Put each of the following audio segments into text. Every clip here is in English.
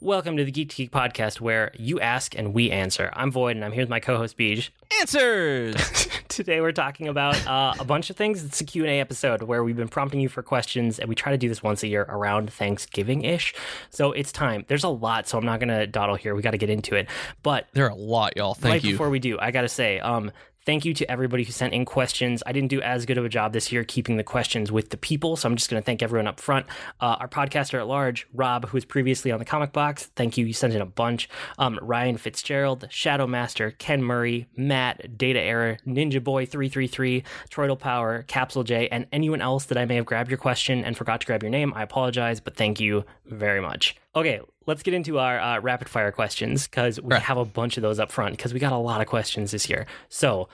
Welcome to the Geek to Geek podcast, where you ask and we answer. I'm Void, and I'm here with my co-host Beej. Answers. Today we're talking about uh, a bunch of things. It's a Q&A episode where we've been prompting you for questions, and we try to do this once a year around Thanksgiving-ish. So it's time. There's a lot, so I'm not going to dawdle here. We got to get into it. But there are a lot, y'all. Thank right you. before we do, I got to say, um, Thank you to everybody who sent in questions. I didn't do as good of a job this year keeping the questions with the people, so I'm just going to thank everyone up front. Uh, our podcaster at large, Rob, who was previously on the Comic Box, thank you. You sent in a bunch. Um, Ryan Fitzgerald, Shadow Master, Ken Murray, Matt, Data Error, Ninja Boy 333, Troidal Power, Capsule J, and anyone else that I may have grabbed your question and forgot to grab your name. I apologize, but thank you very much. Okay, let's get into our uh, rapid fire questions because we Right. have a bunch of those up front because we got a lot of questions this year. So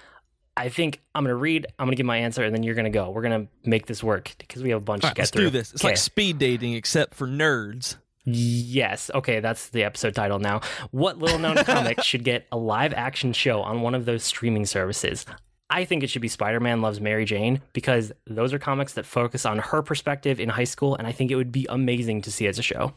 I think I'm going to read, I'm going to give my answer, and then you're going to go. We're going to make this work because we have a bunch All to get let's through. do this. It's Okay. like speed dating, except for nerds. Yes. Okay, that's the episode title now. What little known comic should get a live action show on one of those streaming services? I think it should be Spider Man Loves Mary Jane because those are comics that focus on her perspective in high school, and I think it would be amazing to see as a show.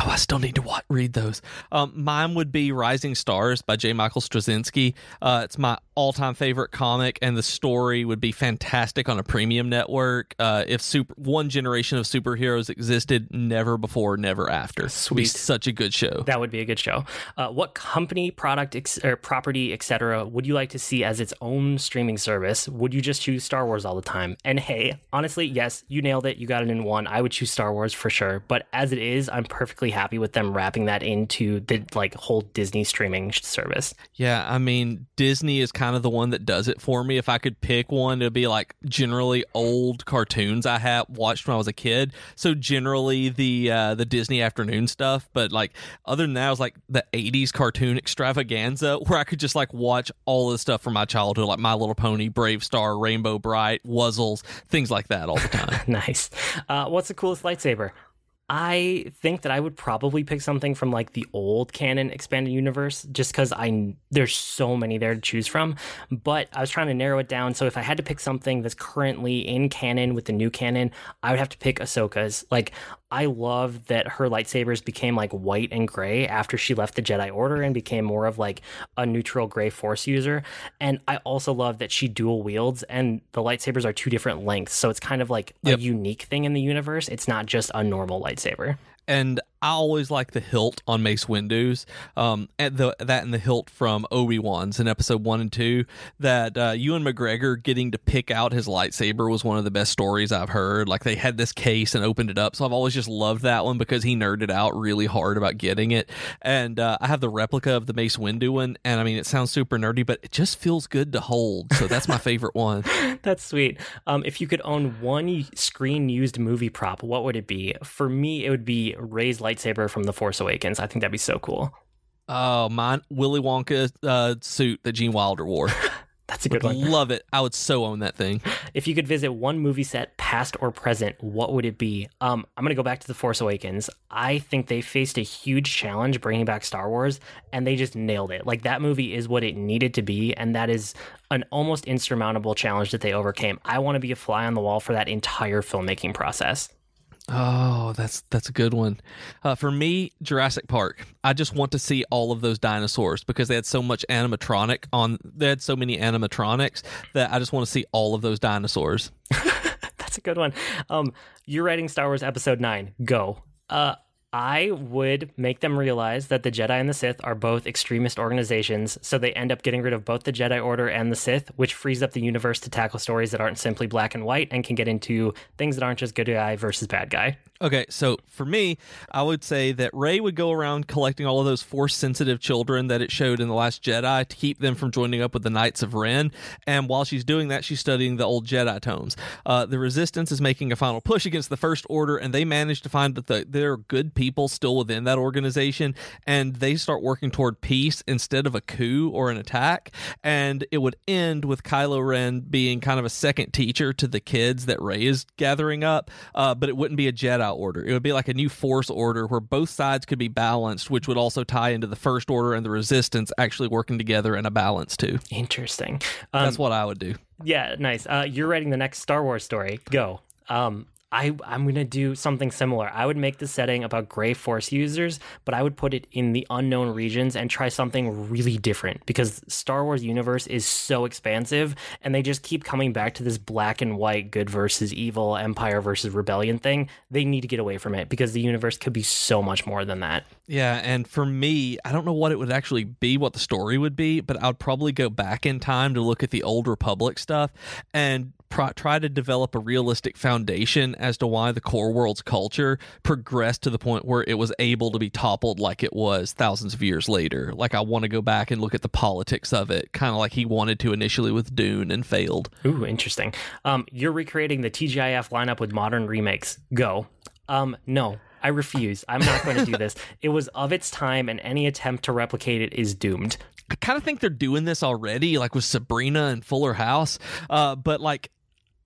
Oh, I still need to wa read those. Um, mine would be Rising Stars by J. Michael Straczynski. Uh, it's my all-time favorite comic, and the story would be fantastic on a premium network. Uh, if super, one generation of superheroes existed, never before, never after. It would be Sweet. such a good show. That would be a good show. Uh, what company, product, ex- or property, etc., would you like to see as its own streaming service? Would you just choose Star Wars all the time? And hey, honestly, yes, you nailed it. You got it in one. I would choose Star Wars for sure. But as it is, I'm perfectly happy with them wrapping that into the like whole Disney streaming service. Yeah, I mean, Disney is kind of the one that does it for me. If I could pick one, it'd be like generally old cartoons I have watched when I was a kid. So generally the uh, the Disney afternoon stuff, but like other than that, it was like the '80s cartoon extravaganza where I could just like watch all the stuff from my childhood, like My Little Pony, BraveStarr, Rainbow Brite, Wuzzles, things like that all the time. nice. Uh, what's the coolest lightsaber? I think that I would probably pick something from like the old canon expanded universe, just because I there's so many there to choose from. But I was trying to narrow it down. So if I had to pick something that's currently in canon with the new canon, I would have to pick Ahsoka's. Like I love that her lightsabers became like white and gray after she left the Jedi Order and became more of like a neutral gray Force user. And I also love that she dual wields and the lightsabers are two different lengths, so it's kind of like Yep. a unique thing in the universe. It's not just a normal lightsaber. and I always like the hilt on Mace Windu's. Um, and the that and the hilt from Obi Wan's in Episode One and Two. That uh, Ewan McGregor getting to pick out his lightsaber was one of the best stories I've heard. Like they had this case and opened it up, so I've always just loved that one because he nerded out really hard about getting it. And uh, I have the replica of the Mace Windu one, and I mean it sounds super nerdy, but it just feels good to hold. So that's my favorite one. That's sweet. Um, if you could own one screen used movie prop, what would it be? For me, it would be Rey's lightsaber from The Force Awakens. I think that'd be so cool. Oh, my Willy Wonka uh, suit that Gene Wilder wore. That's a good Would one. love it. I would so own that thing. If you could visit one movie set, past or present, what would it be? Um, I'm gonna go back to The Force Awakens. I think they faced a huge challenge bringing back Star Wars, and they just nailed it. Like that movie is what it needed to be, and that is an almost insurmountable challenge that they overcame. I want to be a fly on the wall for that entire filmmaking process. Oh, that's that's a good one. Uh, for me, Jurassic Park. I just want to see all of those dinosaurs because they had so much animatronic on. They had so many animatronics that I just want to see all of those dinosaurs. That's a good one. Um, you're writing Star Wars Episode Nine. Go. Uh, I would make them realize that the Jedi and the Sith are both extremist organizations, so they end up getting rid of both the Jedi Order and the Sith, which frees up the universe to tackle stories that aren't simply black and white and can get into things that aren't just good guy versus bad guy. Okay, so for me, I would say that Rey would go around collecting all of those force sensitive children that it showed in The Last Jedi to keep them from joining up with the Knights of Ren. And while she's doing that, she's studying the old Jedi tomes. Uh, the Resistance is making a final push against the First Order, and they manage to find that the, there are good people still within that organization, and they start working toward peace instead of a coup or an attack. And it would end with Kylo Ren being kind of a second teacher to the kids that Rey is gathering up, uh, but it wouldn't be a Jedi order. It would be like a new Force order where both sides could be balanced, which would also tie into the First Order and the Resistance actually working together in a balance too. Interesting. Um, That's what I would do. Yeah, nice. Uh, you're writing the next Star Wars story. Go. Um, I, I'm going to do something similar. I would make the setting about gray force users, but I would put it in the unknown regions and try something really different because Star Wars universe is so expansive and they just keep coming back to this black and white good versus evil, empire versus rebellion thing. They need to get away from it because the universe could be so much more than that. Yeah, and for me, I don't know what it would actually be, what the story would be, but I'd probably go back in time to look at the old Republic stuff and try to develop a realistic foundation as to why the core world's culture progressed to the point where it was able to be toppled like it was thousands of years later. Like I want to go back and look at the politics of it, kind of like he wanted to initially with Dune and failed. Ooh, interesting. Um, you're recreating the TGIF lineup with modern remakes. Go. Um, no, I refuse. I'm not going to do this. It was of its time, and any attempt to replicate it is doomed. I kind of think they're doing this already, like with Sabrina and Fuller House. Uh, but like,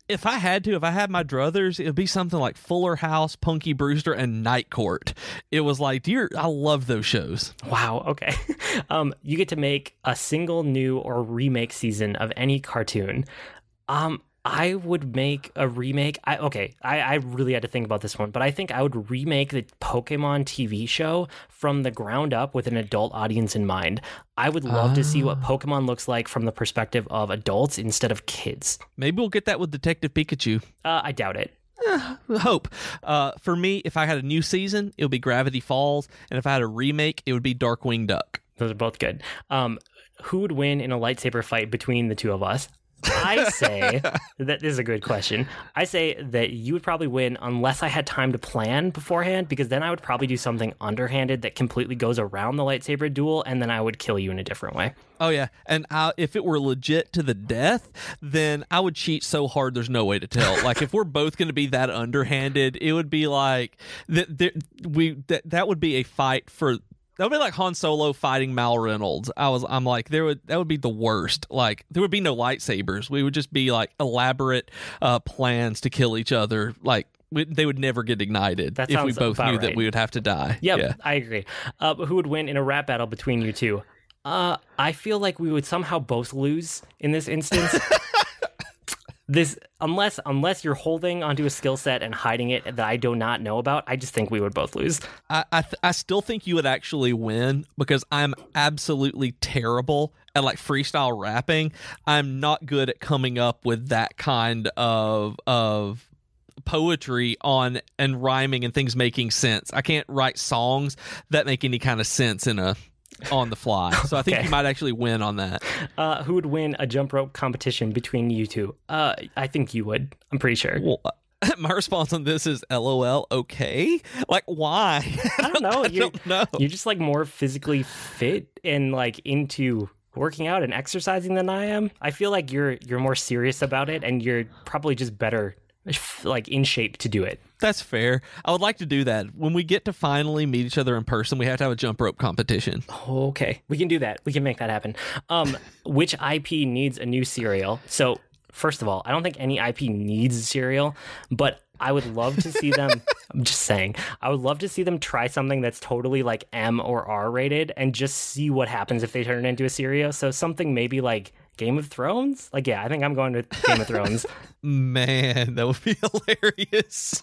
if I had to, if I had my druthers, it would be something like Fuller House, Punky Brewster, and Night Court. It was like, dear, I love those shows. Wow. Okay. Um, you get to make a single new or remake season of any cartoon. Um, I would make a remake. I okay, I, I really had to think about this one, but I think I would remake the Pokemon TV show from the ground up with an adult audience in mind. I would love to see what ah. Pokemon looks like from the perspective of adults instead of kids. Maybe we'll get that with Detective Pikachu. Uh, I doubt it. Eh, hope. Uh, for me, if I had a new season, it would be Gravity Falls, and if I had a remake, it would be Darkwing Duck. Those are both good. Um, who would win in a lightsaber fight between the two of us? I say that this is a good question. I say that you would probably win unless I had time to plan beforehand, because then I would probably do something underhanded that completely goes around the lightsaber duel, and then I would kill you in a different way. Oh yeah, and I, if it were legit to the death, then I would cheat so hard there's no way to tell. like if we're both going to be that underhanded, it would be like that. We that that would be a fight for that would be like Han Solo fighting Mal Reynolds. I was, I'm like, there would that would be the worst. Like there would be no lightsabers. We would just be like elaborate uh, plans to kill each other. Like we, they would never get ignited that if we both knew right. that we would have to die. Yep, yeah, I agree. Uh, who would win in a rap battle between you two? Uh, I feel like we would somehow both lose in this instance. this unless unless you're holding onto a skill set and hiding it that I do not know about, I just think we would both lose. I I, th- I still think you would actually win because I'm absolutely terrible at like freestyle rapping. I'm not good at coming up with that kind of of poetry on and rhyming and things making sense. I can't write songs that make any kind of sense in a on the fly. So I think okay. you might actually win on that. Uh, who would win a jump rope competition between you two? Uh, I think you would. I'm pretty sure. Well, my response on this is LOL. Okay, like why? I don't know. I you're, don't know. You're just like more physically fit and like into working out and exercising than I am. I feel like you're you're more serious about it, and you're probably just better like in shape to do it. That's fair. I would like to do that. When we get to finally meet each other in person, we have to have a jump rope competition. Okay. We can do that. We can make that happen. Um which IP needs a new cereal? So, first of all, I don't think any IP needs a cereal, but I would love to see them. I'm just saying, I would love to see them try something that's totally like M or R rated and just see what happens if they turn it into a cereal. So something maybe like Game of Thrones? Like, yeah, I think I'm going with Game of Thrones. Man, that would be hilarious.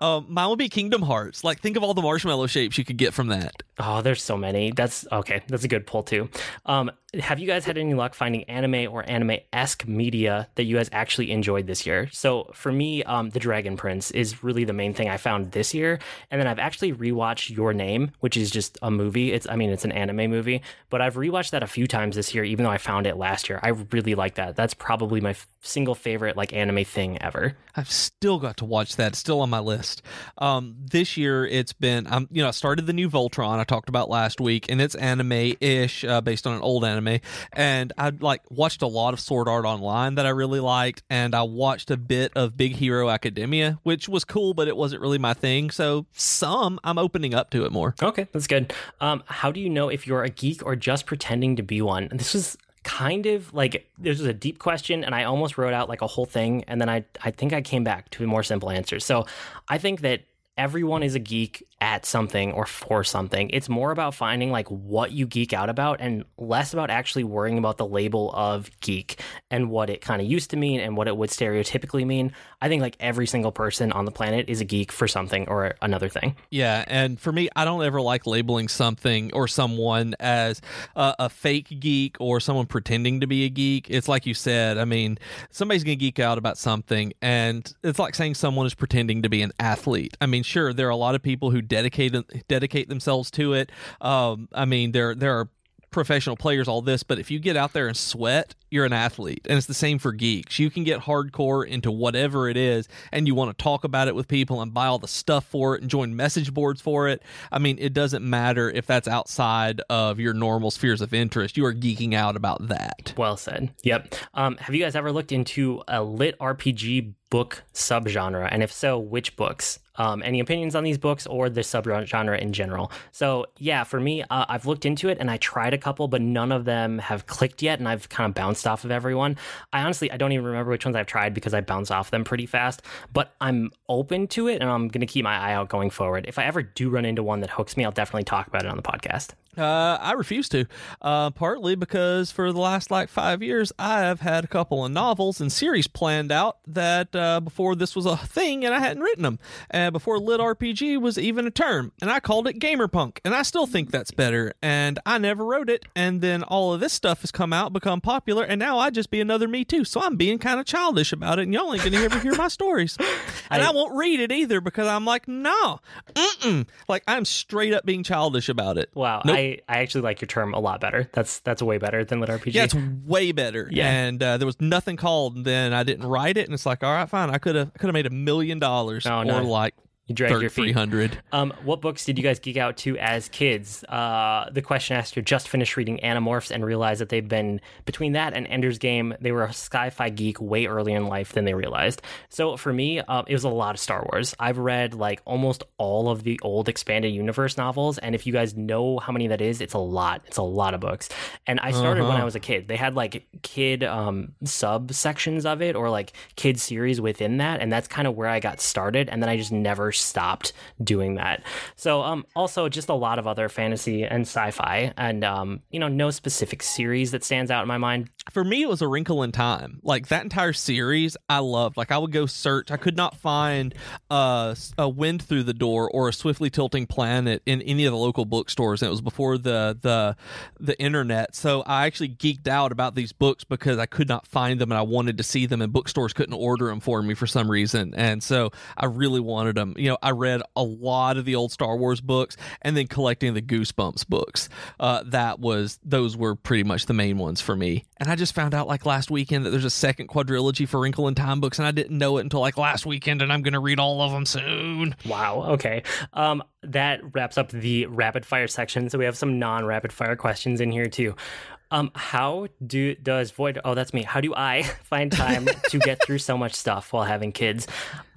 Um, mine would be Kingdom Hearts. Like, think of all the marshmallow shapes you could get from that. Oh, there's so many. That's okay. That's a good pull too. Um, have you guys had any luck finding anime or anime esque media that you guys actually enjoyed this year? So for me, um, The Dragon Prince is really the main thing I found this year, and then I've actually rewatched Your Name, which is just a movie. It's I mean it's an anime movie, but I've rewatched that a few times this year, even though I found it last year. I really like that. That's probably my f- single favorite like anime thing ever. I've still got to watch that. It's still on my list. Um, this year it's been um, you know I started the new Voltron I talked about last week, and it's anime ish uh, based on an old anime anime, and I like watched a lot of Sword Art Online that I really liked, and I watched a bit of Big Hero Academia, which was cool, but it wasn't really my thing. So some I'm opening up to it more. Okay, that's good. Um, how do you know if you're a geek or just pretending to be one? This was kind of like this was a deep question and I almost wrote out like a whole thing and then I I think I came back to a more simple answer. So I think that everyone is a geek at something or for something. It's more about finding like what you geek out about and less about actually worrying about the label of geek and what it kind of used to mean and what it would stereotypically mean. I think like every single person on the planet is a geek for something or another thing. Yeah, and for me, I don't ever like labeling something or someone as a, a fake geek or someone pretending to be a geek. It's like you said. I mean, somebody's gonna geek out about something, and it's like saying someone is pretending to be an athlete. I mean, sure, there are a lot of people who dedicate dedicate themselves to it. Um, I mean, there there are professional players, all this, but if you get out there and sweat, you're an athlete. And it's the same for geeks. You can get hardcore into whatever it is and you want to talk about it with people and buy all the stuff for it and join message boards for it. I mean, it doesn't matter if that's outside of your normal spheres of interest. You are geeking out about that. Well said. Yep. Um, have you guys ever looked into a lit RPG book subgenre? And if so, which books? Um, any opinions on these books or the subgenre in general? So, yeah, for me, uh, I've looked into it and I tried a couple, but none of them have clicked yet, and I've kind of bounced off of everyone. I honestly, I don't even remember which ones I've tried because I bounce off them pretty fast, but I'm open to it and I'm going to keep my eye out going forward. If I ever do run into one that hooks me, I'll definitely talk about it on the podcast. Uh, I refuse to, uh, partly because for the last like five years, I have had a couple of novels and series planned out that uh, before this was a thing and I hadn't written them, and before lit RPG was even a term, and I called it gamerpunk, and I still think that's better, and I never wrote it, and then all of this stuff has come out, become popular, and now I just be another me too, so I'm being kind of childish about it, and y'all ain't gonna ever hear my stories, and I, I, won't read it either because I'm like, no, mm like I'm straight up being childish about it. Wow, nope. I I, actually like your term a lot better. That's that's way better than lit RPG. Yeah, it's way better. Yeah, and uh, there was nothing called. And then I didn't write it, and it's like, all right, fine. I could have could have made a million dollars, oh, or like you drag your feet. 300. Um, what books did you guys geek out to as kids? Uh, the question asker just finished reading Animorphs and realized that they've been, between that and Ender's Game, they were a sci fi geek way earlier in life than they realized. So for me, uh, it was a lot of Star Wars. I've read like almost all of the old expanded universe novels. And if you guys know how many that is, it's a lot. It's a lot of books. And I started uh-huh. when I uh-huh. was a kid. They had like kid um, subsections of it or like kid series within that. And that's kind of where I got started. And then I just never stopped doing that. So um, also just a lot of other fantasy and sci-fi, and um, you know, no specific series that stands out in my mind. For me, it was A Wrinkle in Time. Like that entire series, I loved. Like I would go search. I could not find uh, a Wind Through the Door or a Swiftly Tilting Planet in any of the local bookstores, and it was before the the the internet. So I actually geeked out about these books because I could not find them and I wanted to see them, and bookstores couldn't order them for me for some reason, and so I really wanted them. You know, I read a lot of the old Star Wars books and then collecting the Goosebumps books. Uh, that was those were pretty much the main ones for me. And I just found out like last weekend that there's a second quadrilogy for Wrinkle in Time books, and I didn't know it until like last weekend, and I'm going to read all of them soon. Wow. Okay. Um, that wraps up the rapid fire section. So we have some non rapid fire questions in here too. Um, how do does Void? Oh, that's me. How do I find time to get through so much stuff while having kids?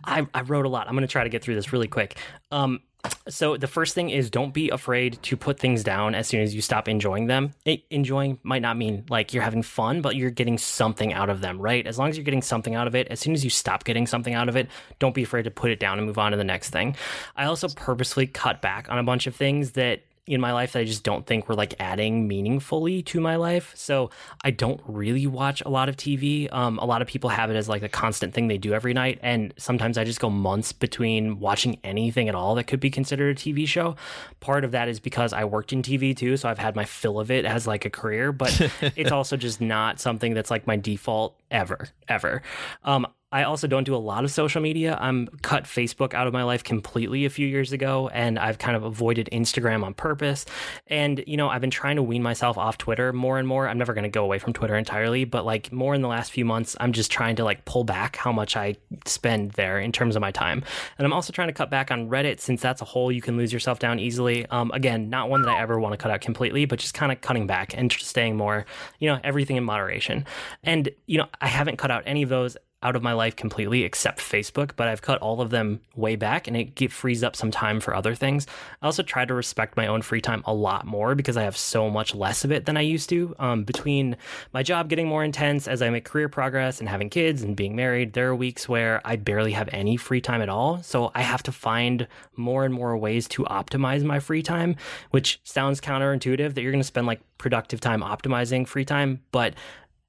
I, I wrote a lot. I'm going to try to get through this really quick. Um, so the first thing is don't be afraid to put things down as soon as you stop enjoying them. It, enjoying might not mean like you're having fun, but you're getting something out of them, right? As long as you're getting something out of it, as soon as you stop getting something out of it, don't be afraid to put it down and move on to the next thing. I also purposely cut back on a bunch of things that in my life that I just don't think were like adding meaningfully to my life. So I don't really watch a lot of TV. Um, a lot of people have it as like a constant thing they do every night. And sometimes I just go months between watching anything at all that could be considered a TV show. Part of that is because I worked in TV too. So I've had my fill of it as like a career, but it's also just not something that's like my default ever, ever. Um, I also don't do a lot of social media. I'm cut Facebook out of my life completely a few years ago, and I've kind of avoided Instagram on purpose. And, you know, I've been trying to wean myself off Twitter more and more. I'm never going to go away from Twitter entirely, but like more in the last few months, I'm just trying to like pull back how much I spend there in terms of my time. And I'm also trying to cut back on Reddit since that's a hole you can lose yourself down easily. Um, again, not one that I ever want to cut out completely, but just kind of cutting back and staying more, you know, everything in moderation. And, you know, I haven't cut out any of those out of my life completely except Facebook, but I've cut all of them way back and it frees up some time for other things. I also try to respect my own free time a lot more because I have so much less of it than I used to. Um, between my job getting more intense as I make career progress and having kids and being married, there are weeks where I barely have any free time at all. So I have to find more and more ways to optimize my free time, which sounds counterintuitive that you're going to spend like productive time optimizing free time, but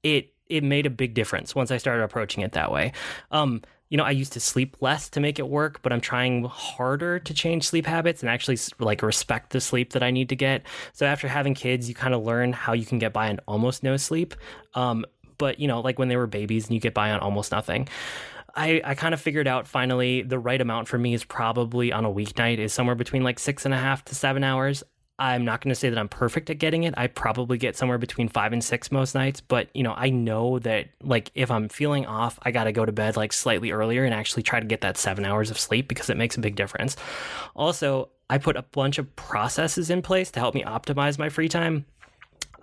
it it made a big difference once I started approaching it that way. Um, you know, I used to sleep less to make it work, but I'm trying harder to change sleep habits and actually like respect the sleep that I need to get. So after having kids, you kind of learn how you can get by on almost no sleep. Um, but you know, like when they were babies and you get by on almost nothing. I, I kind of figured out finally the right amount for me is probably on a weeknight is somewhere between like six and a half to seven hours. I'm not going to say that I'm perfect at getting it. I probably get somewhere between five and six most nights, but you know, I know that like if I'm feeling off, I got to go to bed like slightly earlier and actually try to get that seven hours of sleep because it makes a big difference. Also, I put a bunch of processes in place to help me optimize my free time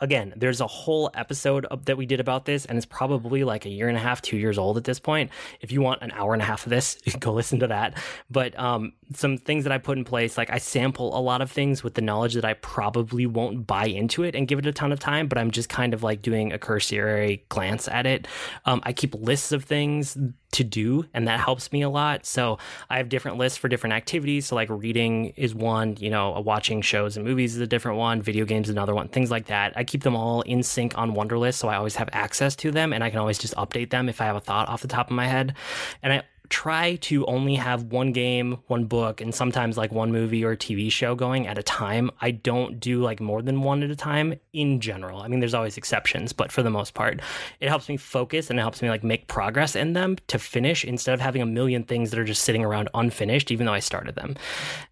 again, there's a whole episode that we did about this, and it's probably like a year and a half, two years old at this point. If you want an hour and a half of this, go listen to that. But um, some things that I put in place, like I sample a lot of things with the knowledge that I probably won't buy into it and give it a ton of time, but I'm just kind of like doing a cursory glance at it. Um, I keep lists of things to do and that helps me a lot so i have different lists for different activities so like reading is one you know watching shows and movies is a different one video games is another one things like that i keep them all in sync on wunderlist so i always have access to them and i can always just update them if i have a thought off the top of my head. And i try to only have one game, one book, and sometimes like one movie or TV show going at a time. I don't do like more than one at a time in general. I mean, there's always exceptions, but for the most part, it helps me focus and it helps me like make progress in them to finish instead of having a million things that are just sitting around unfinished, even though I started them.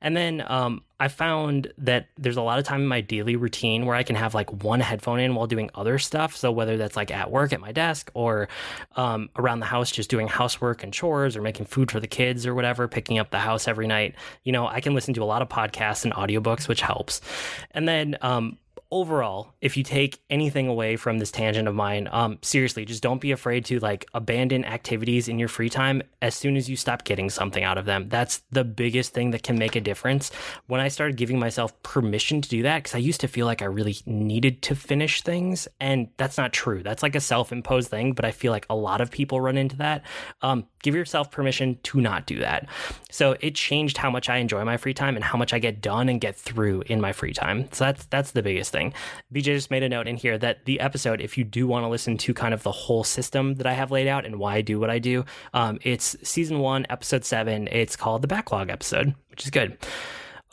And then um, I found that there's a lot of time in my daily routine where I can have like one headphone in while doing other stuff. So whether that's like at work at my desk or um, around the house, just doing housework and chores or making food for the kids or whatever, picking up the house every night, you know, I can listen to a lot of podcasts and audiobooks, which helps. And then um, overall, if you take anything away from this tangent of mine, um, seriously, just don't be afraid to like abandon activities in your free time as soon as you stop getting something out of them. That's the biggest thing that can make a difference. When I started giving myself permission to do that, because I used to feel like I really needed to finish things, and that's not true. That's like a self imposed thing, but I feel like a lot of people run into that. Um, give yourself permission to not do that. So it changed how much I enjoy my free time and how much I get done and get through in my free time. So that's that's the biggest thing. BJ just made a note in here that the episode, if you do want to listen to kind of the whole system that I have laid out and why I do what I do, um, it's season one, episode seven. It's called the backlog episode, which is good.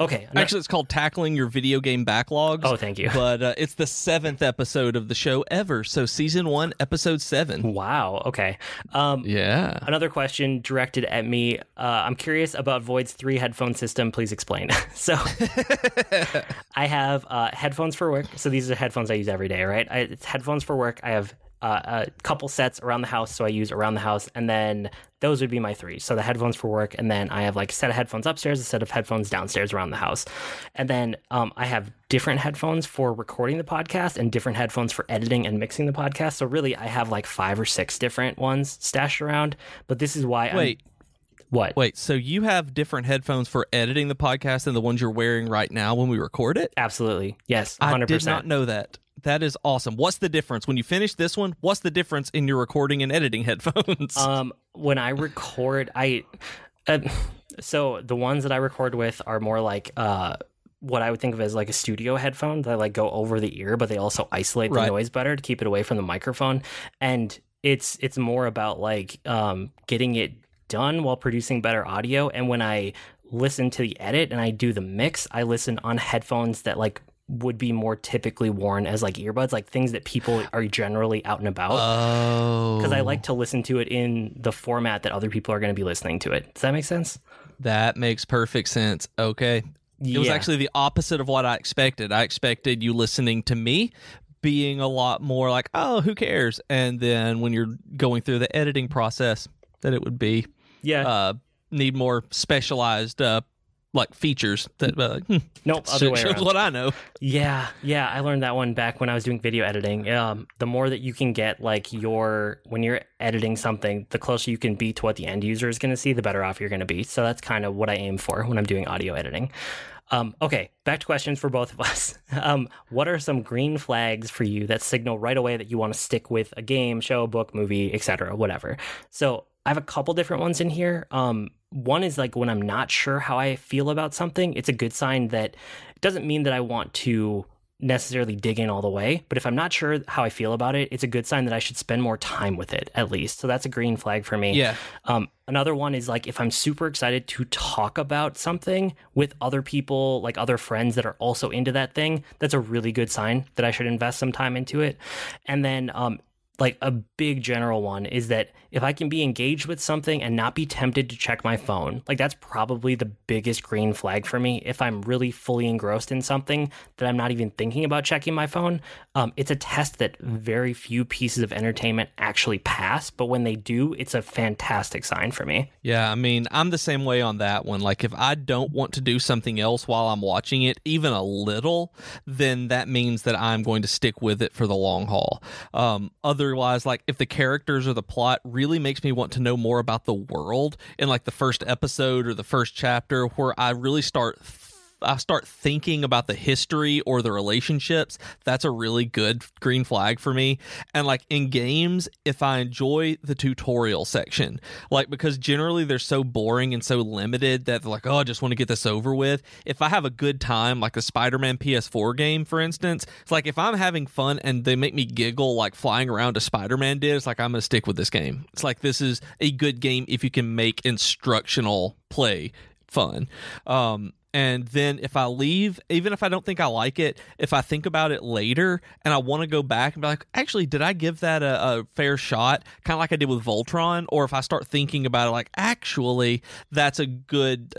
Okay. Actually, it's called Tackling Your Video Game Backlogs. Oh, thank you. But uh, it's the seventh episode of the show ever. So, season one, episode seven. Wow. Okay. Um, yeah. Another question directed at me. Uh, I'm curious about Void's three headphone system. Please explain. so, I have uh, headphones for work. So, these are headphones I use every day, right? I, it's headphones for work. I have uh, a couple sets around the house, so I use around the house, and then those would be my three. So the headphones for work, and then I have like a set of headphones upstairs, a set of headphones downstairs around the house, and then um, I have different headphones for recording the podcast and different headphones for editing and mixing the podcast. So really, I have like five or six different ones stashed around. But this is why. Wait. I'm, what? Wait, so you have different headphones for editing the podcast than the ones you're wearing right now when we record it? Absolutely. Yes. 100%. I did not know that. That is awesome. What's the difference when you finish this one? What's the difference in your recording and editing headphones? Um, when I record, I uh, so the ones that I record with are more like uh what I would think of as like a studio headphone that like go over the ear, but they also isolate the Right. noise better to keep it away from the microphone. And it's it's more about like um getting it done while producing better audio. And when I listen to the edit and I do the mix, I listen on headphones that like would be more typically worn as like earbuds, like things that people are generally out and about. oh, Because I like to listen to it in the format that other people are going to be listening to it. Does that make sense? that makes perfect sense. Okay, it was actually the opposite of what I expected. I expected you listening to me being a lot more like, "Oh, who cares?" And then when you're going through the editing process, that it would be yeah. uh, need more specialized uh, like features that uh, hmm, Nope, other shows way shows what I know. Yeah, yeah, I learned that one back when I was doing video editing. Um, the more that you can get, like your when you're editing something, the closer you can be to what the end user is going to see, the better off you're going to be. So that's kind of what I aim for when I'm doing audio editing. Um, okay, back to questions for both of us. Um, what are some green flags for you that signal right away that you want to stick with a game, show, book, movie, etc., whatever? So I have a couple different ones in here. Um, one is like when I'm not sure how I feel about something, it's a good sign that it doesn't mean that I want to necessarily dig in all the way, but if I'm not sure how I feel about it, it's a good sign that I should spend more time with it at least. So that's a green flag for me. Yeah. Um, another one is like if I'm super excited to talk about something with other people, like other friends that are also into that thing, that's a really good sign that I should invest some time into it. And then um, like a big general one is that if I can be engaged with something and not be tempted to check my phone, like that's probably the biggest green flag for me. If I'm really fully engrossed in something that I'm not even thinking about checking my phone, um, it's a test that very few pieces of entertainment actually pass. But when they do, it's a fantastic sign for me. Yeah, I mean, I'm the same way on that one. Like, if I don't want to do something else while I'm watching it, even a little, then that means that I'm going to stick with it for the long haul. Um, otherwise, like, if the characters or the plot really makes me want to know more about the world in like the first episode or the first chapter, where I really start I start thinking about the history or the relationships, that's a really good green flag for me. And like in games, if I enjoy the tutorial section, like because generally they're so boring and so limited that they're like, oh, I just want to get this over with. If I have a good time, like the Spider Man PS4 game, for instance, it's like if I'm having fun and they make me giggle like flying around as Spider Man did, it's like I'm going to stick with this game. It's like this is a good game if you can make instructional play fun. Um, and then if I leave, even if I don't think I like it, if I think about it later and I want to go back and be like, actually, did I give that a, a fair shot? Kind of like I did with Voltron. Or if I start thinking about it, like, actually, that's a good,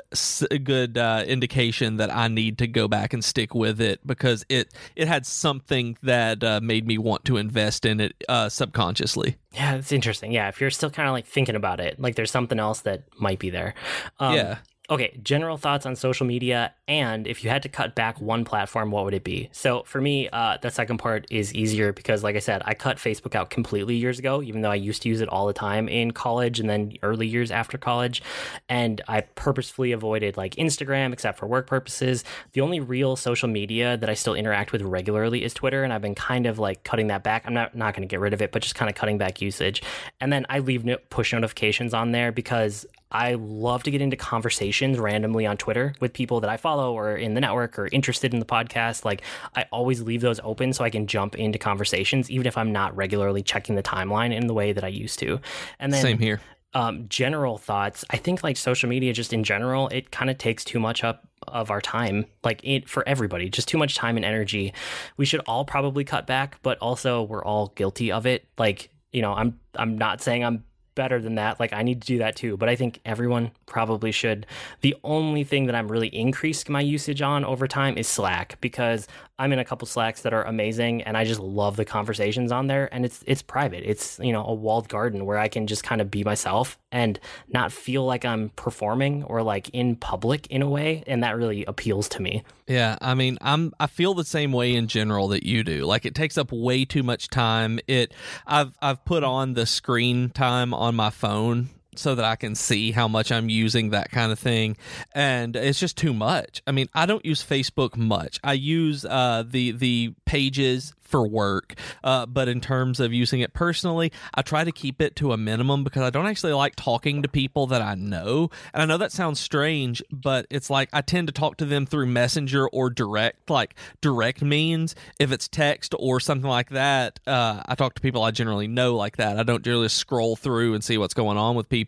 a good uh, indication that I need to go back and stick with it because it it had something that uh, made me want to invest in it uh, subconsciously. Yeah, it's interesting. Yeah, if you're still kind of like thinking about it, like there's something else that might be there. Um, yeah. Okay, general thoughts on social media, and if you had to cut back one platform, what would it be? So for me, uh, the second part is easier because, like I said, I cut Facebook out completely years ago, even though I used to use it all the time in college and then early years after college, and I purposefully avoided like Instagram except for work purposes. The only real social media that I still interact with regularly is Twitter, and I've been kind of like cutting that back. I'm not not going to get rid of it, but just kind of cutting back usage, and then I leave no- push notifications on there because I love to get into conversations randomly on Twitter with people that I follow or in the network or interested in the podcast. Like, I always leave those open so I can jump into conversations, even if I'm not regularly checking the timeline in the way that I used to. And then, Same here. Um, general thoughts. I think like social media, just in general, it kind of takes too much up of our time like it for everybody just too much time and energy we should all probably cut back but also we're all guilty of it like you know i'm i'm not saying i'm better than that. Like I need to do that too, but I think everyone probably should. The only thing that I'm really increasing my usage on over time is Slack because I'm in a couple Slacks that are amazing and I just love the conversations on there and it's it's private. It's, you know, a walled garden where I can just kind of be myself and not feel like I'm performing or like in public in a way and that really appeals to me. Yeah, I mean, I'm I feel the same way in general that you do. Like it takes up way too much time. It I've I've put on the screen time on my phone so that I can see how much I'm using that kind of thing and it's just too much. I mean, I don't use Facebook much. I use uh the the pages for work. Uh, but in terms of using it personally, I try to keep it to a minimum because I don't actually like talking to people that I know. And I know that sounds strange, but it's like I tend to talk to them through Messenger or direct, like direct means. If it's text or something like that, uh, I talk to people I generally know like that. I don't generally scroll through and see what's going on with people.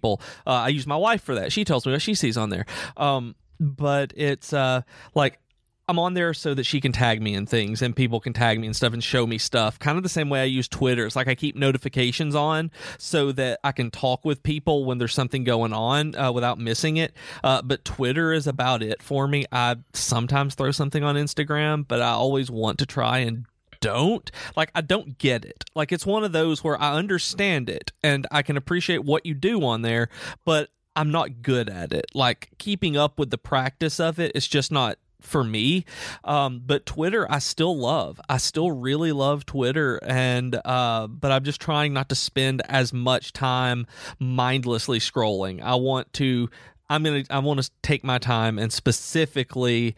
Uh, I use my wife for that. She tells me what she sees on there. Um, but it's uh, like I'm on there so that she can tag me and things and people can tag me and stuff and show me stuff. Kind of the same way I use Twitter. It's like I keep notifications on so that I can talk with people when there's something going on uh, without missing it. Uh, but Twitter is about it for me. I sometimes throw something on Instagram, but I always want to try and don't like i don't get it like it's one of those where i understand it and i can appreciate what you do on there but I'm not good at it. Like keeping up with the practice of it, it's just not for me. Um, but Twitter, I still love. I still really love Twitter, and uh, but I'm just trying not to spend as much time mindlessly scrolling. I want to. I'm gonna. I want to take my time and specifically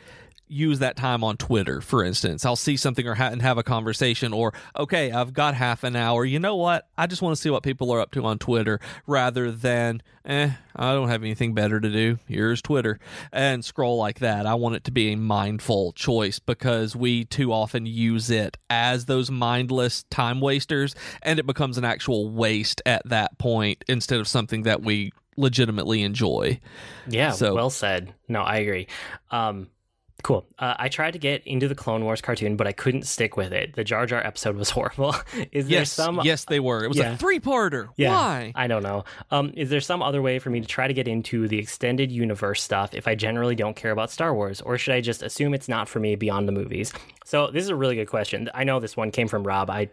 use that time on Twitter, for instance. I'll see something or ha- and have a conversation, or okay, I've got half an hour. You know what? I just want to see what people are up to on Twitter, rather than eh, I don't have anything better to do. Here's Twitter and scroll like that. I want it to be a mindful choice because we too often use it as those mindless time wasters, and it becomes an actual waste at that point instead of something that we legitimately enjoy. Yeah, So- well said. No, I agree. Um, cool. Uh, I tried to get into the Clone Wars cartoon, but I couldn't stick with it. The Jar Jar episode was horrible. Is there Yes, some? yes, they were. It was Yeah. a three-parter. Yeah, Why? I don't know. Um, is there some other way for me to try to get into the extended universe stuff if I generally don't care about Star Wars, or should I just assume it's not for me beyond the movies? So this is a really good question. I know this one came from Rob. I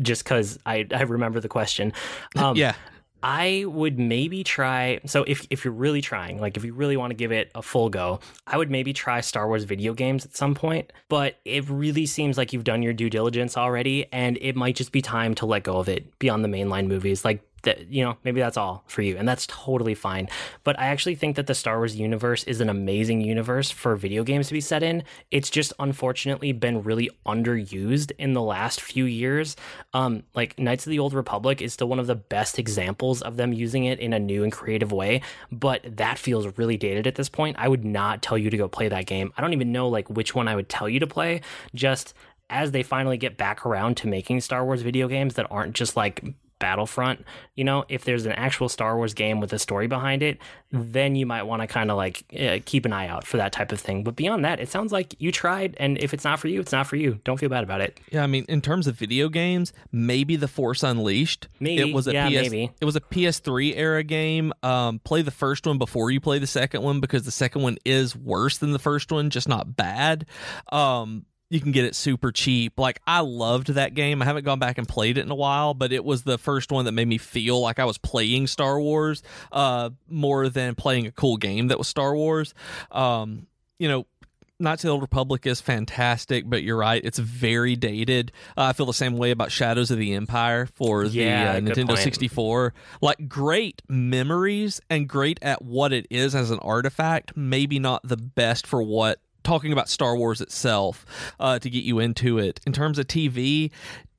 just because I I remember the question. Um, yeah. I would maybe try. So if if you're really trying, like if you really want to give it a full go, I would maybe try Star Wars video games at some point. But it really seems like you've done your due diligence already, and it might just be time to let go of it beyond the mainline movies. Like that, you know, maybe that's all for you, and that's totally fine. But I actually think that the Star Wars universe is an amazing universe for video games to be set in. It's just unfortunately been really underused in the last few years. Um, like Knights of the Old Republic is still one of the best examples of them using it in a new and creative way, but that feels really dated at this point. I would not tell you to go play that game. I don't even know like which one I would tell you to play. Just as they finally get back around to making Star Wars video games that aren't just like Battlefront, you know, if there's an actual Star Wars game with a story behind it, then you might want to kind of like uh, keep an eye out for that type of thing. But beyond that, it sounds like you tried, and if it's not for you, it's not for you. Don't feel bad about it. Yeah, I mean, in terms of video games, maybe The Force Unleashed. Maybe, it was a yeah, PS, maybe. It was a PS3 era game. Um, play the first one before you play the second one because the second one is worse than the first one, just not bad. Um, you can get it super cheap. Like I loved that game. I haven't gone back and played it in a while, but it was the first one that made me feel like I was playing Star Wars uh, more than playing a cool game that was Star Wars. Um, you know, Knights of the Old Republic is fantastic, but you're right; it's very dated. Uh, I feel the same way about Shadows of the Empire for Yeah, the uh, Nintendo point. 64. Like great memories and great at what it is as an artifact. Maybe not the best for what talking about Star Wars itself uh, to get you into it. In terms of TV,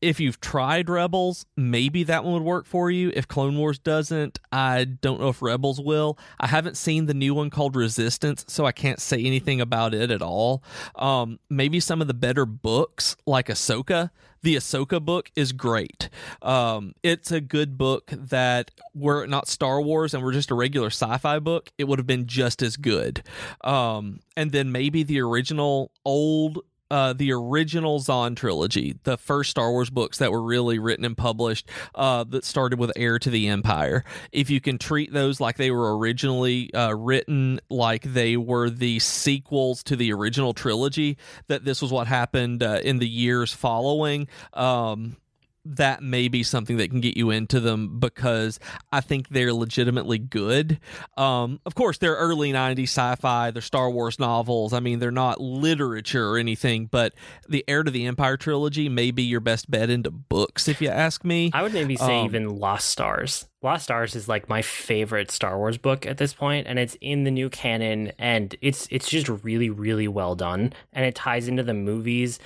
if you've tried Rebels, maybe that one would work for you. If Clone Wars doesn't, I don't know if Rebels will. I haven't seen the new one called Resistance, so I can't say anything about it at all. Um, maybe some of the better books, like Ahsoka. The Ahsoka book is great. Um, it's a good book that were it not Star Wars and we're just a regular sci-fi book, it would have been just as good. Um, and then maybe the original old uh, the original Zahn trilogy, the first Star Wars books that were really written and published, uh, that started with Heir to the Empire. If you can treat those like they were originally uh, written, like they were the sequels to the original trilogy, that this was what happened uh, in the years following. Um, that may be something that can get you into them because I think they're legitimately good. Um, of course, they're early 90s sci fi, they're Star Wars novels. I mean, they're not literature or anything, but the Heir to the Empire trilogy may be your best bet into books, if you ask me. I would maybe say Um, even Lost Stars. Lost Stars is like my favorite Star Wars book at this point, and it's in the new canon, and it's it's just really really well done, and it ties into the movies,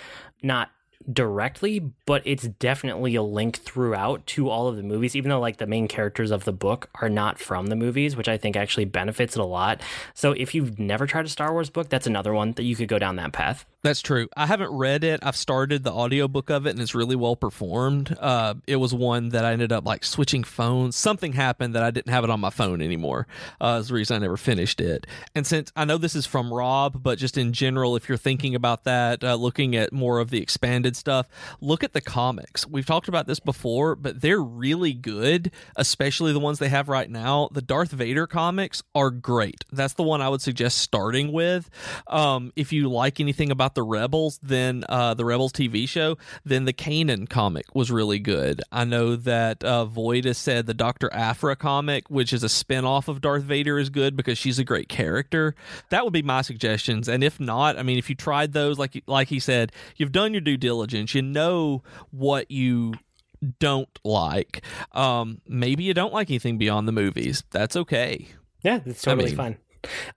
not directly, but it's definitely a link throughout to all of the movies, even though like the main characters of the book are not from the movies, which I think actually benefits it a lot. So if you've never tried a Star Wars book, that's another one that you could go down that path. That's true. I haven't read it. I've started the audiobook of it and it's really well performed. Uh, it was one that I ended up like switching phones. Something happened that I didn't have it on my phone anymore. Uh, is the reason I never finished it. And since I know this is from Rob, but just in general, if you're thinking about that, uh, looking at more of the expanded stuff, look at the comics. We've talked about this before, but they're really good, especially the ones they have right now. The Darth Vader comics are great. That's the one I would suggest starting with. Um, if you like anything about the Rebels, then uh, the Rebels TV show, then the Kanan comic was really good. I know that uh, Void has said the Dr. Aphra comic, which is a spin-off of Darth Vader, is good because she's a great character. That would be my suggestions. And if not, I mean, if you tried those, like like he said, you've done your due diligence. You know what you don't like. Um, maybe you don't like anything beyond the movies. That's okay. Yeah, that's totally mean- fine.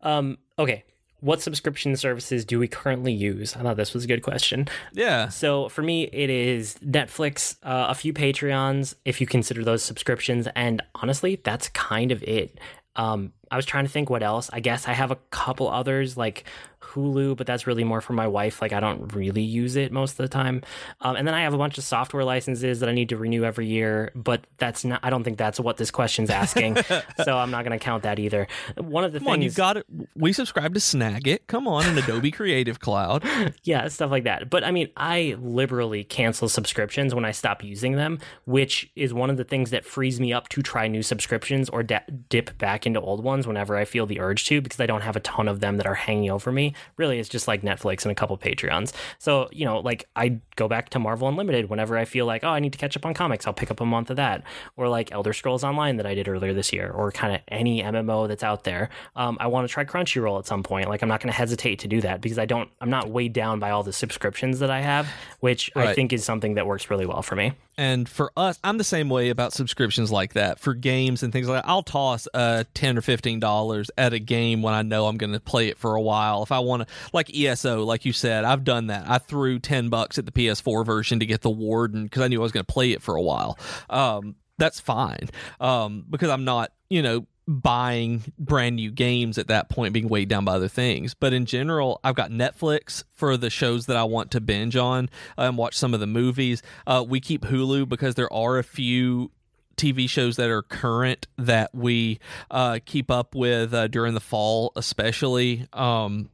Um, okay. What subscription services do we currently use? I thought this was a good question. Yeah. So for me, it is Netflix, uh, a few Patreons, if you consider those subscriptions, and honestly, that's kind of it. Um, I was trying to think what else. I guess I have a couple others like Hulu, but that's really more for my wife. Like I don't really use it most of the time. Um, and then I have a bunch of software licenses that I need to renew every year, but that's not. I don't think that's what this question's asking. so I'm not going to count that either. One of the Come on, you things, got it. We subscribe to Snagit. Come on, in Adobe Creative Cloud. yeah, stuff like that. But I mean, I liberally cancel subscriptions when I stop using them, which is one of the things that frees me up to try new subscriptions or da- dip back into old ones whenever I feel the urge to, because I don't have a ton of them that are hanging over me. Really, it's just like Netflix and a couple Patreons. So you know, like I go back to Marvel Unlimited whenever I feel like, oh, I need to catch up on comics. I'll pick up a month of that, or like Elder Scrolls Online that I did earlier this year, or kind of any MMO that's out there. Um, I want to try Crunchyroll at some point. Like I'm not going to hesitate to do that because I don't. I'm not weighed down by all the subscriptions that I have, which I think is something that works really well for me. And for us, I'm the same way about subscriptions like that for games and things like that. I'll toss uh, ten or fifteen dollars at a game when I know I'm going to play it for a while. If I want to, like ESO, like you said, I've done that. I threw ten bucks at the PS4 version to get the Warden because I knew I was going to play it for a while. Um, that's fine um, because I'm not, you know, buying brand new games at that point being weighed down by other things. But in general i've got netflix for the shows that i want to binge on and watch some of the movies. Uh, we keep hulu because there are a few TV shows that are current that we uh, keep up with uh, during the fall, especially um,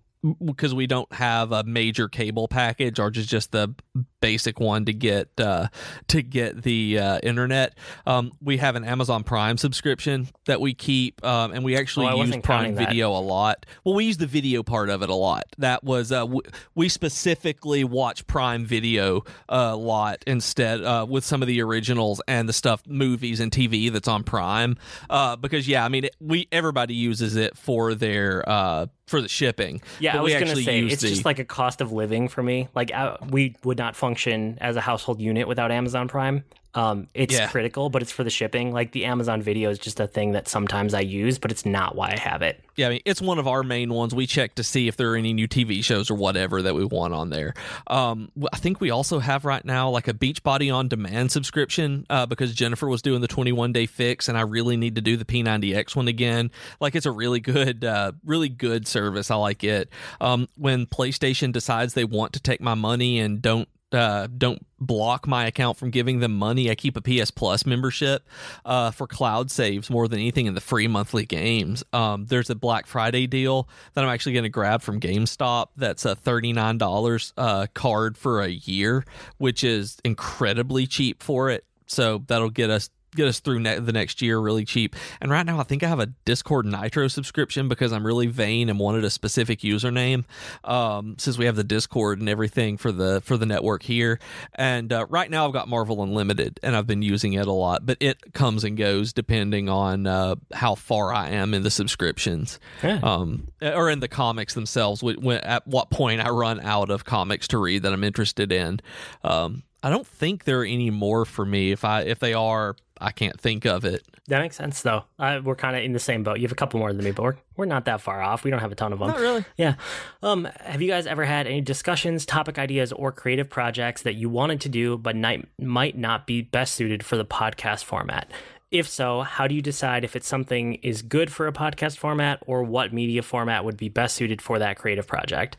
because we don't have a major cable package or just just the basic one to get uh, to get the uh, internet. Um, we have an Amazon Prime subscription that we keep, um, and we actually Oh, use Prime counting that. Video a lot. Well, we use the video part of it a lot. That was uh, w- we specifically watch Prime Video a lot instead uh, with some of the originals and the stuff movies and TV that's on Prime. Uh, because yeah, I mean it, we everybody uses it for their uh, for the shipping. Yeah, But I was gonna say it's the- just like a cost of living for me. Like I, we would not function as a household unit without Amazon Prime. Um, it's Yeah. critical, but it's for the shipping. Like the Amazon Video is just a thing that sometimes I use, but it's not why I have it. Yeah, I mean, it's one of our main ones. We check to see if there are any new TV shows or whatever that we want on there. Um, I think we also have right now like a Beachbody on demand subscription uh, because Jennifer was doing the 21 day fix, and I really need to do the P90X one again. Like, it's a really good, uh, really good service. I like it. Um, when PlayStation decides they want to take my money and don't uh, don't block my account from giving them money. I keep a PS Plus membership uh, for cloud saves more than anything in the free monthly games. Um, there's a Black Friday deal that I'm actually going to grab from GameStop. That's a $39 uh, card for a year, which is incredibly cheap for it. So that'll get us get us through ne- the next year really cheap. And right now, I think I have a Discord Nitro subscription because I'm really vain and wanted a specific username. Um, since we have the Discord and everything for the for the network here, and uh, right now I've got Marvel Unlimited and I've been using it a lot, but it comes and goes depending on uh, how far I am in the subscriptions Yeah. um, or in the comics themselves. When, at what point I run out of comics to read that I'm interested in. Um, I don't think there are any more for me. If I if they are, I can't think of it. That makes sense, though. Uh, we're kind of in the same boat. You have a couple more than me, but we're, we're not that far off. We don't have a ton of them. Not really. Yeah. Um, have you guys ever had any discussions, topic ideas, or creative projects that you wanted to do but might might not be best suited for the podcast format? If so, how do you decide if it's something is good for a podcast format or what media format would be best suited for that creative project?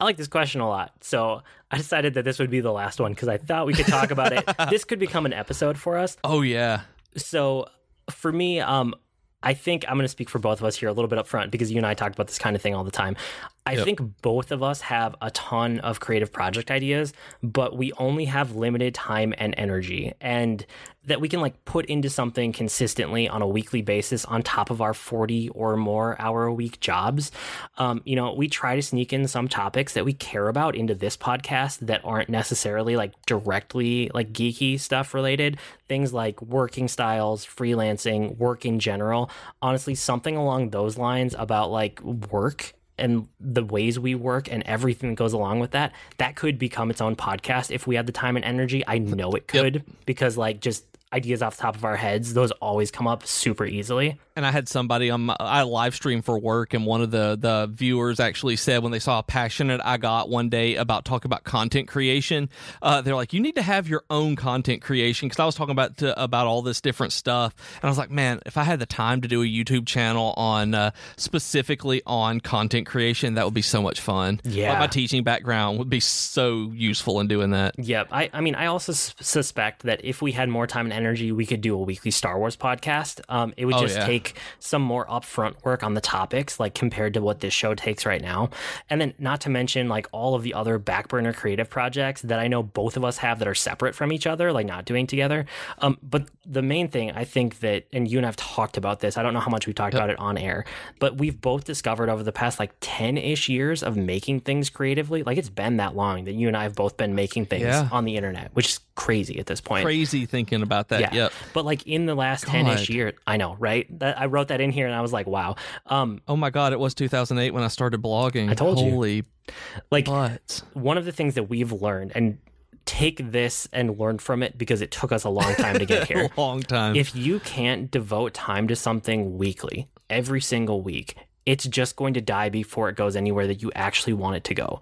I like this question a lot. So I decided that this would be the last one because I thought we could talk about it. this could become an episode for us Oh yeah. so for me um i think i'm going to speak for both of us here a little bit up front because you and i talk about this kind of thing all the time I Yep. think both of us have a ton of creative project ideas, but we only have limited time and energy. And that we can like put into something consistently on a weekly basis on top of our 40 or more hour a week jobs. Um, you know, we try to sneak in some topics that we care about into this podcast that aren't necessarily like directly like geeky stuff related. Things like working styles, freelancing, work in general. Honestly, something along those lines about like work and the ways we work and everything that goes along with that, that could become its own podcast if we had the time and energy. I know it could because like just ideas off the top of our heads, those always come up super easily. and I had somebody on my, I live stream for work, and one of the the viewers actually said when they saw how passionate I got one day about talking about content creation, uh, they're like, "You need to have your own content creation." Because I was talking about to, about all this different stuff, and I was like, "Man, if I had the time to do a YouTube channel on uh, specifically on content creation, that would be so much fun. Yeah. Like, my teaching background would be so useful in doing that." Yep. I, I mean, I also s- suspect that if we had more time and energy, we could do a weekly Star Wars podcast. Um, it would Oh, just yeah. take some more upfront work on the topics, like compared to what this show takes right now. And then, not to mention, like all of the other back burner creative projects that I know both of us have that are separate from each other, like not doing together. Um, but the main thing I think that, and you and I've talked about this, I don't know how much we talked about it on air, but we've both discovered over the past like 10 ish years of making things creatively, like it's been that long that you and I have both been making things Yeah. on the internet, which is crazy at this point. Crazy thinking about that. Yeah. Yep. But like in the last 10 ish God. years, I know, right? That I wrote that in here and I was like, wow. Um, Oh my God! It was 2008 when I started blogging. I told you. Holy like butts. one of the things that we've learned and take this and learn from it because it took us a long time to get here. A long time. if you can't devote time to something weekly, every single week, it's just going to die before it goes anywhere that you actually want it to go.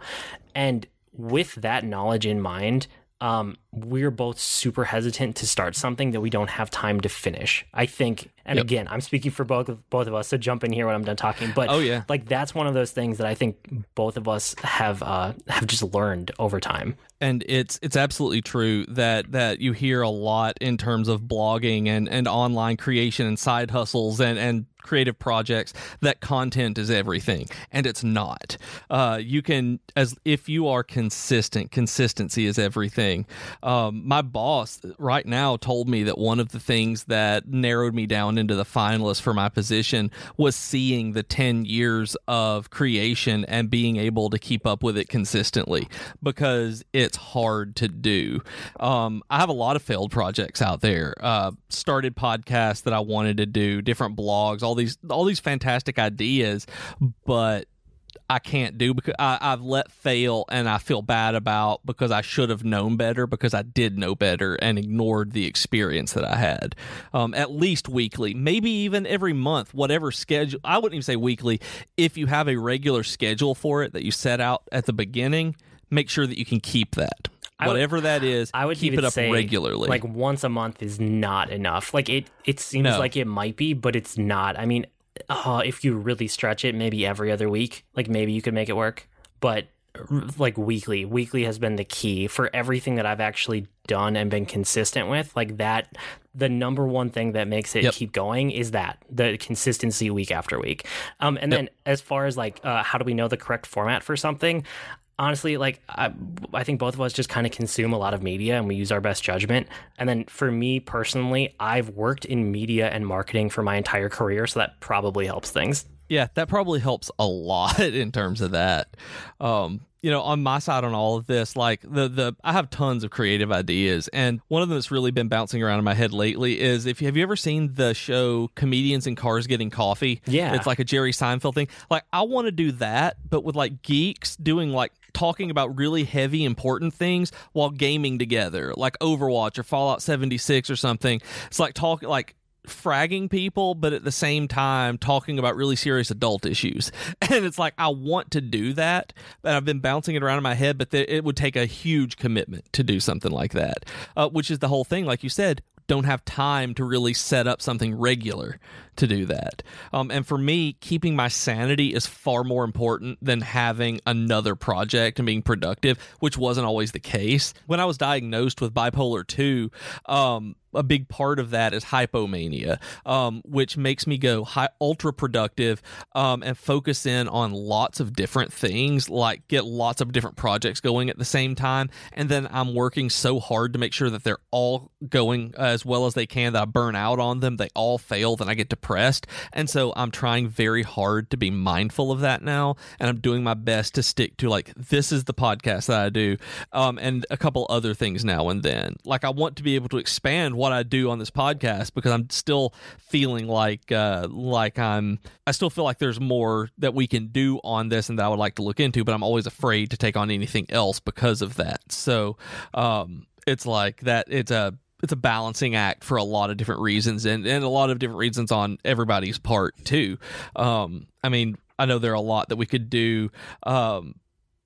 And with that knowledge in mind, um, we're both super hesitant to start something that we don't have time to finish. I think, and Yep. again, I'm speaking for both of both of us, so jump in here when I'm done talking. But Oh, yeah. like that's one of those things that I think both of us have uh, have just learned over time. and it's it's absolutely true that that you hear a lot in terms of blogging and and online creation and side hustles and and creative projects that content is everything and it's not uh you can as if you are consistent consistency is everything um my boss right now told me that one of the things that narrowed me down into the finalists for my position was seeing the 10 years of creation and being able to keep up with it consistently because it's hard to do. Um, I have a lot of failed projects out there. Uh, started podcasts that I wanted to do, different blogs, all these all these fantastic ideas, but I can't do because I, I've let fail and I feel bad about because I should have known better because I did know better and ignored the experience that I had. Um, at least weekly, maybe even every month, whatever schedule. I wouldn't even say weekly. If you have a regular schedule for it that you set out at the beginning, make sure that you can keep that. I would- Whatever that is, I would keep it up say regularly. Like once a month is not enough. Like it, it seems No. like it might be, but it's not. I mean, uh, if you really stretch it, maybe every other week. Like maybe you could make it work, but like weekly, weekly has been the key for everything that I've actually done and been consistent with. Like that, the number one thing that makes it Yep. keep going is that the consistency week after week. Um, and then as far as like uh, how do we know the correct format for something? Honestly like I, I think both of us just kind of consume a lot of media and we use our best judgment. And then for me personally i've worked in media and marketing for my entire career so that probably helps things Yeah, that probably helps a lot in terms of that. Um, you know, on my side on all of this, like the the I have tons of creative ideas, and one of them that's really been bouncing around in my head lately is if you have you ever seen the show Comedians in Cars Getting Coffee? Yeah. it's like a Jerry Seinfeld thing. Like I want to do that, but with like geeks doing like talking about really heavy important things while gaming together, like Overwatch or Fallout seventy six or something. It's like talk like fragging people, but at the same time talking about really serious adult issues. And it's like, I want to do that, but I've been bouncing it around in my head, but th- it would take a huge commitment to do something like that, uh, which is the whole thing. Like you said, don't have time to really set up something regular to do that. Um, and for me, keeping my sanity is far more important than having another project and being productive, which wasn't always the case. When I was diagnosed with bipolar 2, um, a big part of that is hypomania, um, which makes me go high, ultra productive um, and focus in on lots of different things, like get lots of different projects going at the same time. And then I'm working so hard to make sure that they're all going as well as they can that I burn out on them. They all fail, then I get depressed. And so I'm trying very hard to be mindful of that now. And I'm doing my best to stick to like, this is the podcast that I do, um, and a couple other things now and then. Like, I want to be able to expand what I do on this podcast because I'm still feeling like, uh, like I'm, I still feel like there's more that we can do on this and that I would like to look into, but I'm always afraid to take on anything else because of that. So, um, it's like that, it's a, it's a balancing act for a lot of different reasons and, and a lot of different reasons on everybody's part too. Um, I mean, I know there are a lot that we could do um,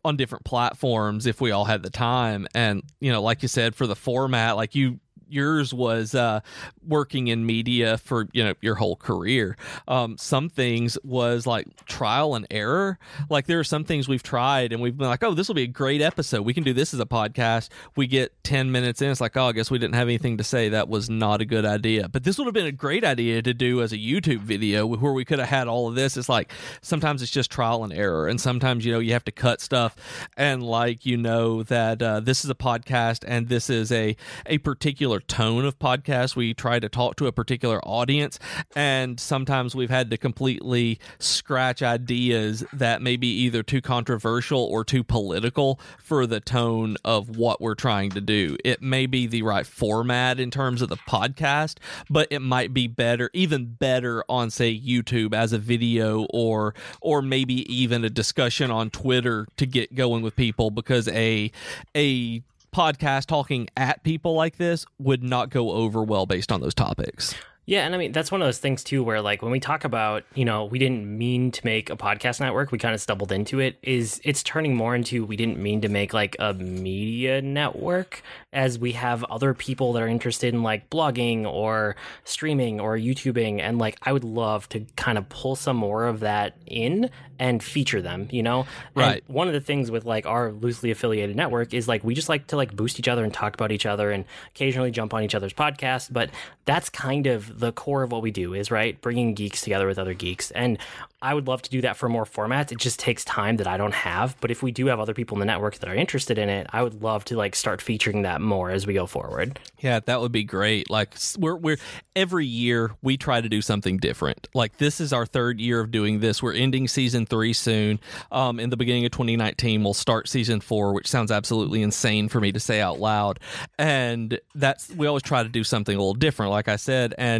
on different platforms if we all had the time. And, you know, like you said, for the format, like you yours was uh, working in media for you know your whole career. Um, some things was like trial and error. Like there are some things we've tried and we've been like, oh, this will be a great episode. We can do this as a podcast. We get ten minutes in, it's like, oh, I guess we didn't have anything to say. That was not a good idea. But this would have been a great idea to do as a YouTube video where we could have had all of this. It's like sometimes it's just trial and error, and sometimes you know you have to cut stuff, and like you know that uh, this is a podcast and this is a a particular tone of podcast. We try to talk to a particular audience, and sometimes we've had to completely scratch ideas that may be either too controversial or too political for the tone of what we're trying to do. It may be the right format in terms of the podcast, but it might be better, even better on say YouTube as a video or or maybe even a discussion on Twitter to get going with people because a a podcast talking at people like this would not go over well based on those topics. Yeah, and I mean that's one of those things too where like when we talk about, you know, we didn't mean to make a podcast network, we kind of stumbled into it is it's turning more into we didn't mean to make like a media network as we have other people that are interested in like blogging or streaming or YouTubing and like I would love to kind of pull some more of that in and feature them, you know? Right. And one of the things with like our loosely affiliated network is like we just like to like boost each other and talk about each other and occasionally jump on each other's podcasts, but that's kind of the core of what we do is right bringing geeks together with other geeks. And i would love to do that for more formats. It just takes time that i don't have. But if we do have other people in the network that are interested in it i would love to like start featuring that more as we go forward. Yeah that would be great. Like we're we're every year we try to do something different. Like this is our third year of doing this. We're ending season three soon. Um, in the beginning of 2019 we'll start season four which sounds absolutely insane for me to say out loud. And that's we always try to do something a little different like i said. And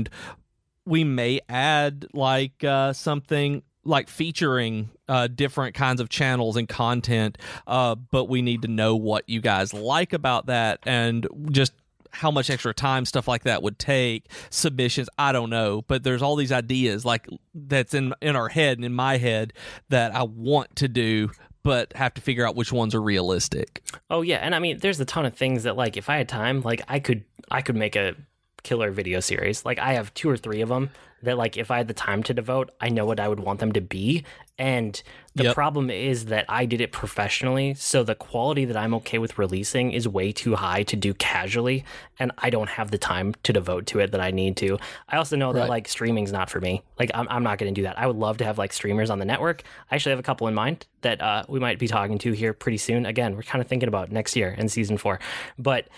we may add like uh, something like featuring uh, different kinds of channels and content, uh, but we need to know what you guys like about that and just how much extra time stuff like that would take submissions i don't know. But there's all these ideas like that's in in our head and in my head that i want to do but have to figure out which ones are realistic. Oh yeah. And i mean there's a ton of things that like if i had time like i could i could make a killer video series. Like I have two or three of them that like if I had the time to devote, I know what I would want them to be. And the yep. problem is that I did it professionally, so the quality that I'm okay with releasing is way too high to do casually, and I don't have the time to devote to it that I need to. I also know that right. like streaming's not for me. Like I'm I'm not going to do that. I would love to have like streamers on the network. I actually have a couple in mind that uh, we might be talking to here pretty soon. Again, we're kind of thinking about next year in season four, but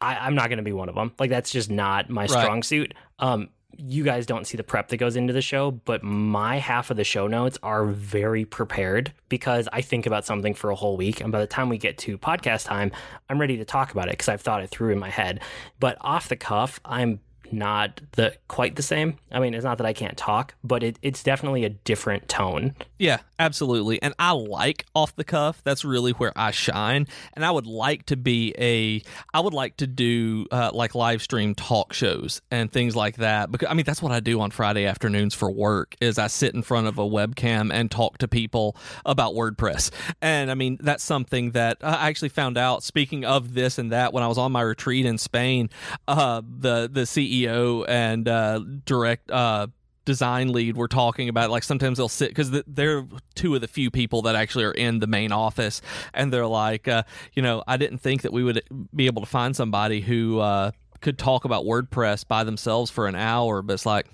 I, am not going to be one of them. Like that's just not my strong suit. Um, you guys don't see the prep that goes into the show, but my half of the show notes are very prepared because I think about something for a whole week. And by the time we get to podcast time, I'm ready to talk about it because I've thought it through in my head. But off the cuff, I'm not the quite the same. I mean, it's not that I can't talk, but it, it's definitely a different tone. Yeah, absolutely. And I like off the cuff. That's really where I shine. And I would like to be a. I would like to do uh, like live stream talk shows and things like that. Because I mean, that's what I do on Friday afternoons for work. Is I sit in front of a webcam and talk to people about WordPress. And I mean, that's something that I actually found out. Speaking of this and that, when I was on my retreat in Spain, uh, the the CEO And uh, direct uh, design lead were talking about like sometimes they'll sit because they're two of the few people that actually are in the main office and they're like uh, you know i didn't think that we would be able to find somebody who uh, could talk about WordPress by themselves for an hour, but it's like,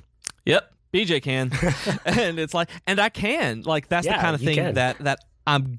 yep, BJ can, and it's like, and I can. Like that's Yeah, the kind of thing can. that that I'm.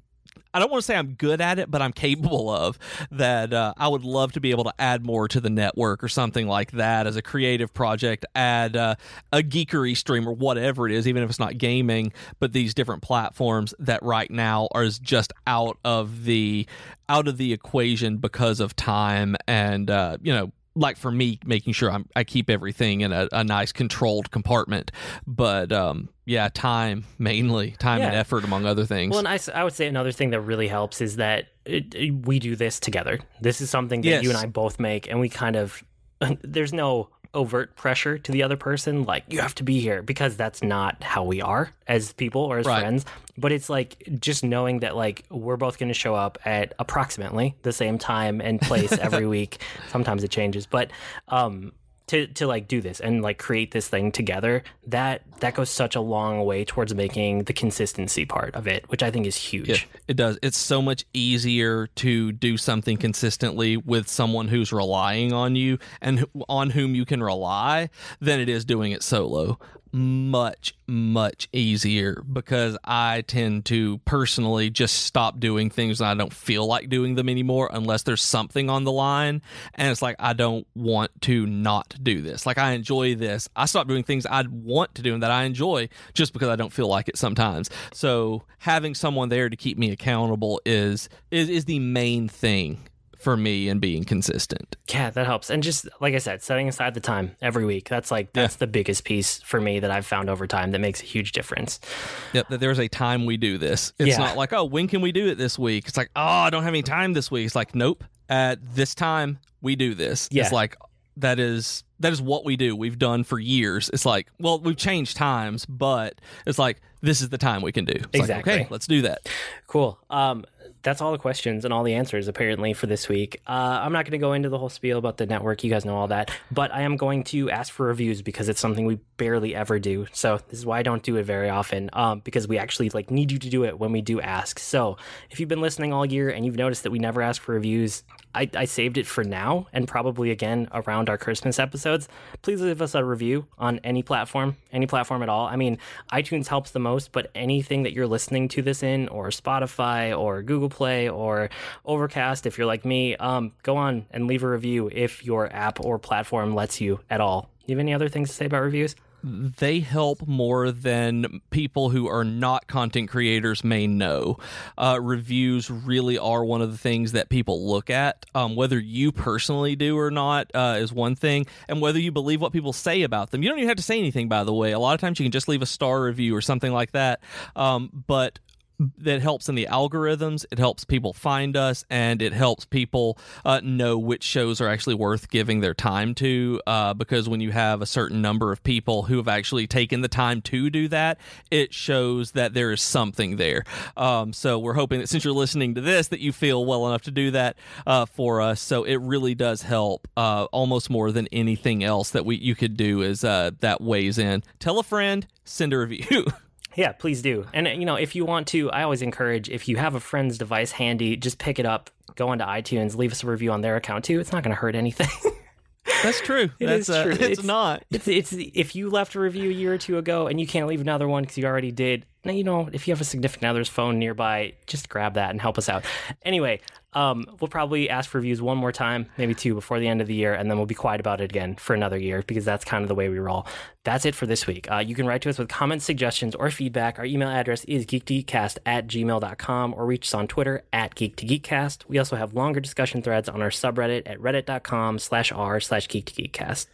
I don't want to say I'm good at it, but I'm capable of that. Uh, I would love to be able to add more to the network or something like that as a creative project. Add uh, a geekery stream or whatever it is, even if it's not gaming. But these different platforms that right now are just out of the out of the equation because of time and uh, you know like for me making sure I'm, i keep everything in a, a nice controlled compartment but um, yeah time mainly time and effort among other things Well, and I would say another thing that really helps is that it, it- we do this together. This is something that Yes. you and I both make, and we kind of there's no overt pressure to the other person like you have to be here because that's not how we are as people or as Right. friends. But it's like just knowing that like we're both going to show up at approximately the same time and place every week. Sometimes it changes. But um to, to like do this and like create this thing together that that goes such a long way towards making the consistency part of it which i think is huge Yeah, it does. It's so much easier to do something consistently with someone who's relying on you and on whom you can rely than it is doing it solo. Much, much easier because I tend to personally just stop doing things and I don't feel like doing them anymore unless there's something on the line. And it's like, I don't want to not do this. Like, I enjoy this. I stop doing things I'd want to do and that I enjoy just because I don't feel like it sometimes. So, having someone there to keep me accountable is is, is the main thing for me and being consistent. Yeah, that helps. And just like I said, setting aside the time every week. That's like that's the biggest piece for me that I've found over time that makes a huge difference. Yep, that there's a time we do this. It's Yeah. not like, oh, when can we do it this week? It's like, oh, I don't have any time this week. It's like, nope, at this time we do this. Yeah. It's like that is that is what we do. We've done for years. It's like, well, we've changed times, but it's like this is the time we can do. It's like, Exactly. okay, let's do that. Cool. Um, that's all the questions and all the answers apparently for this week. Uh, I'm not going to go into the whole spiel about the network. You guys know all that, but I am going to ask for reviews because it's something we barely ever do. So this is why I don't do it very often. Um, because we actually like need you to do it when we do ask. So if you've been listening all year and you've noticed that we never ask for reviews, I, I saved it for now and probably again around our Christmas episodes. Please leave us a review on any platform, any platform at all. I mean, iTunes helps the most, but anything that you're listening to this in, or Spotify, or Google Play, or Overcast, if you're like me, um, go on and leave a review if your app or platform lets you at all. You have any other things to say about reviews? they help more than people who are not content creators may know. Uh, reviews really are one of the things that people look at. Um, whether you personally do or not uh, is one thing, and whether you believe what people say about them. You don't even have to say anything, by the way. A lot of times you can just leave a star review or something like that. Um, but that helps in the algorithms. It helps people find us, and it helps people uh, know which shows are actually worth giving their time to. Uh, because when you have a certain number of people who have actually taken the time to do that, it shows that there is something there. Um, so we're hoping that since you're listening to this, that you feel well enough to do that uh, for us. So it really does help, uh, almost more than anything else that we you could do. Is uh, that weighs in? Tell a friend, send a review. Yeah, please do. And you know, if you want to, I always encourage if you have a friend's device handy, just pick it up, go onto iTunes, leave us a review on their account too. It's not going to hurt anything. That's true. It That's is uh, true. It's, It's- not. it's it's if you left a review a year or two ago and you can't leave another one because you already did. Now you know if you have a significant other's phone nearby, just grab that and help us out. Anyway, um, we'll probably ask for reviews one more time, maybe two before the end of the year, and then we'll be quiet about it again for another year because that's kind of the way we roll. That's it for this week. Uh, you can write to us with comments, suggestions, or feedback. Our email address is geek2geekcast at gmail.com or reach us on Twitter at geek2geekcast. We also have longer discussion threads on our subreddit at reddit.com slash r slash geek2geekcast.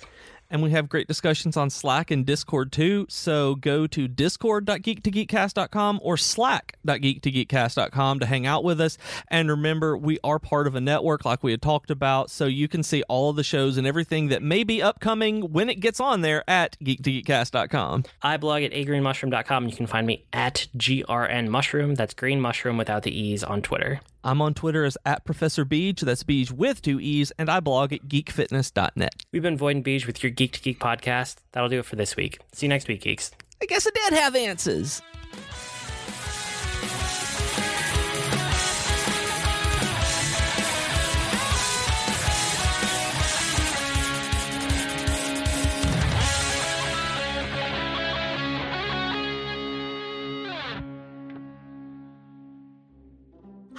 And we have great discussions on Slack and Discord too. So go to discord.geek2geekcast.com or slack.geek2geekcast.com to hang out with us. And remember, we are part of a network like we had talked about. So you can see all of the shows and everything that may be upcoming when it gets on there at geek2geekcast.com. I blog at agreenmushroom.com. You can find me at grnmushroom. That's green mushroom without the E's on Twitter. I'm on Twitter as at Professor. That's Beej with two E's. And I blog at geekfitness.net. We've been Void and with your Geek to Geek podcast. That'll do it for this week. See you next week, geeks. I guess I did have answers.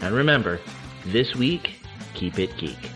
And remember, this week, keep it geek.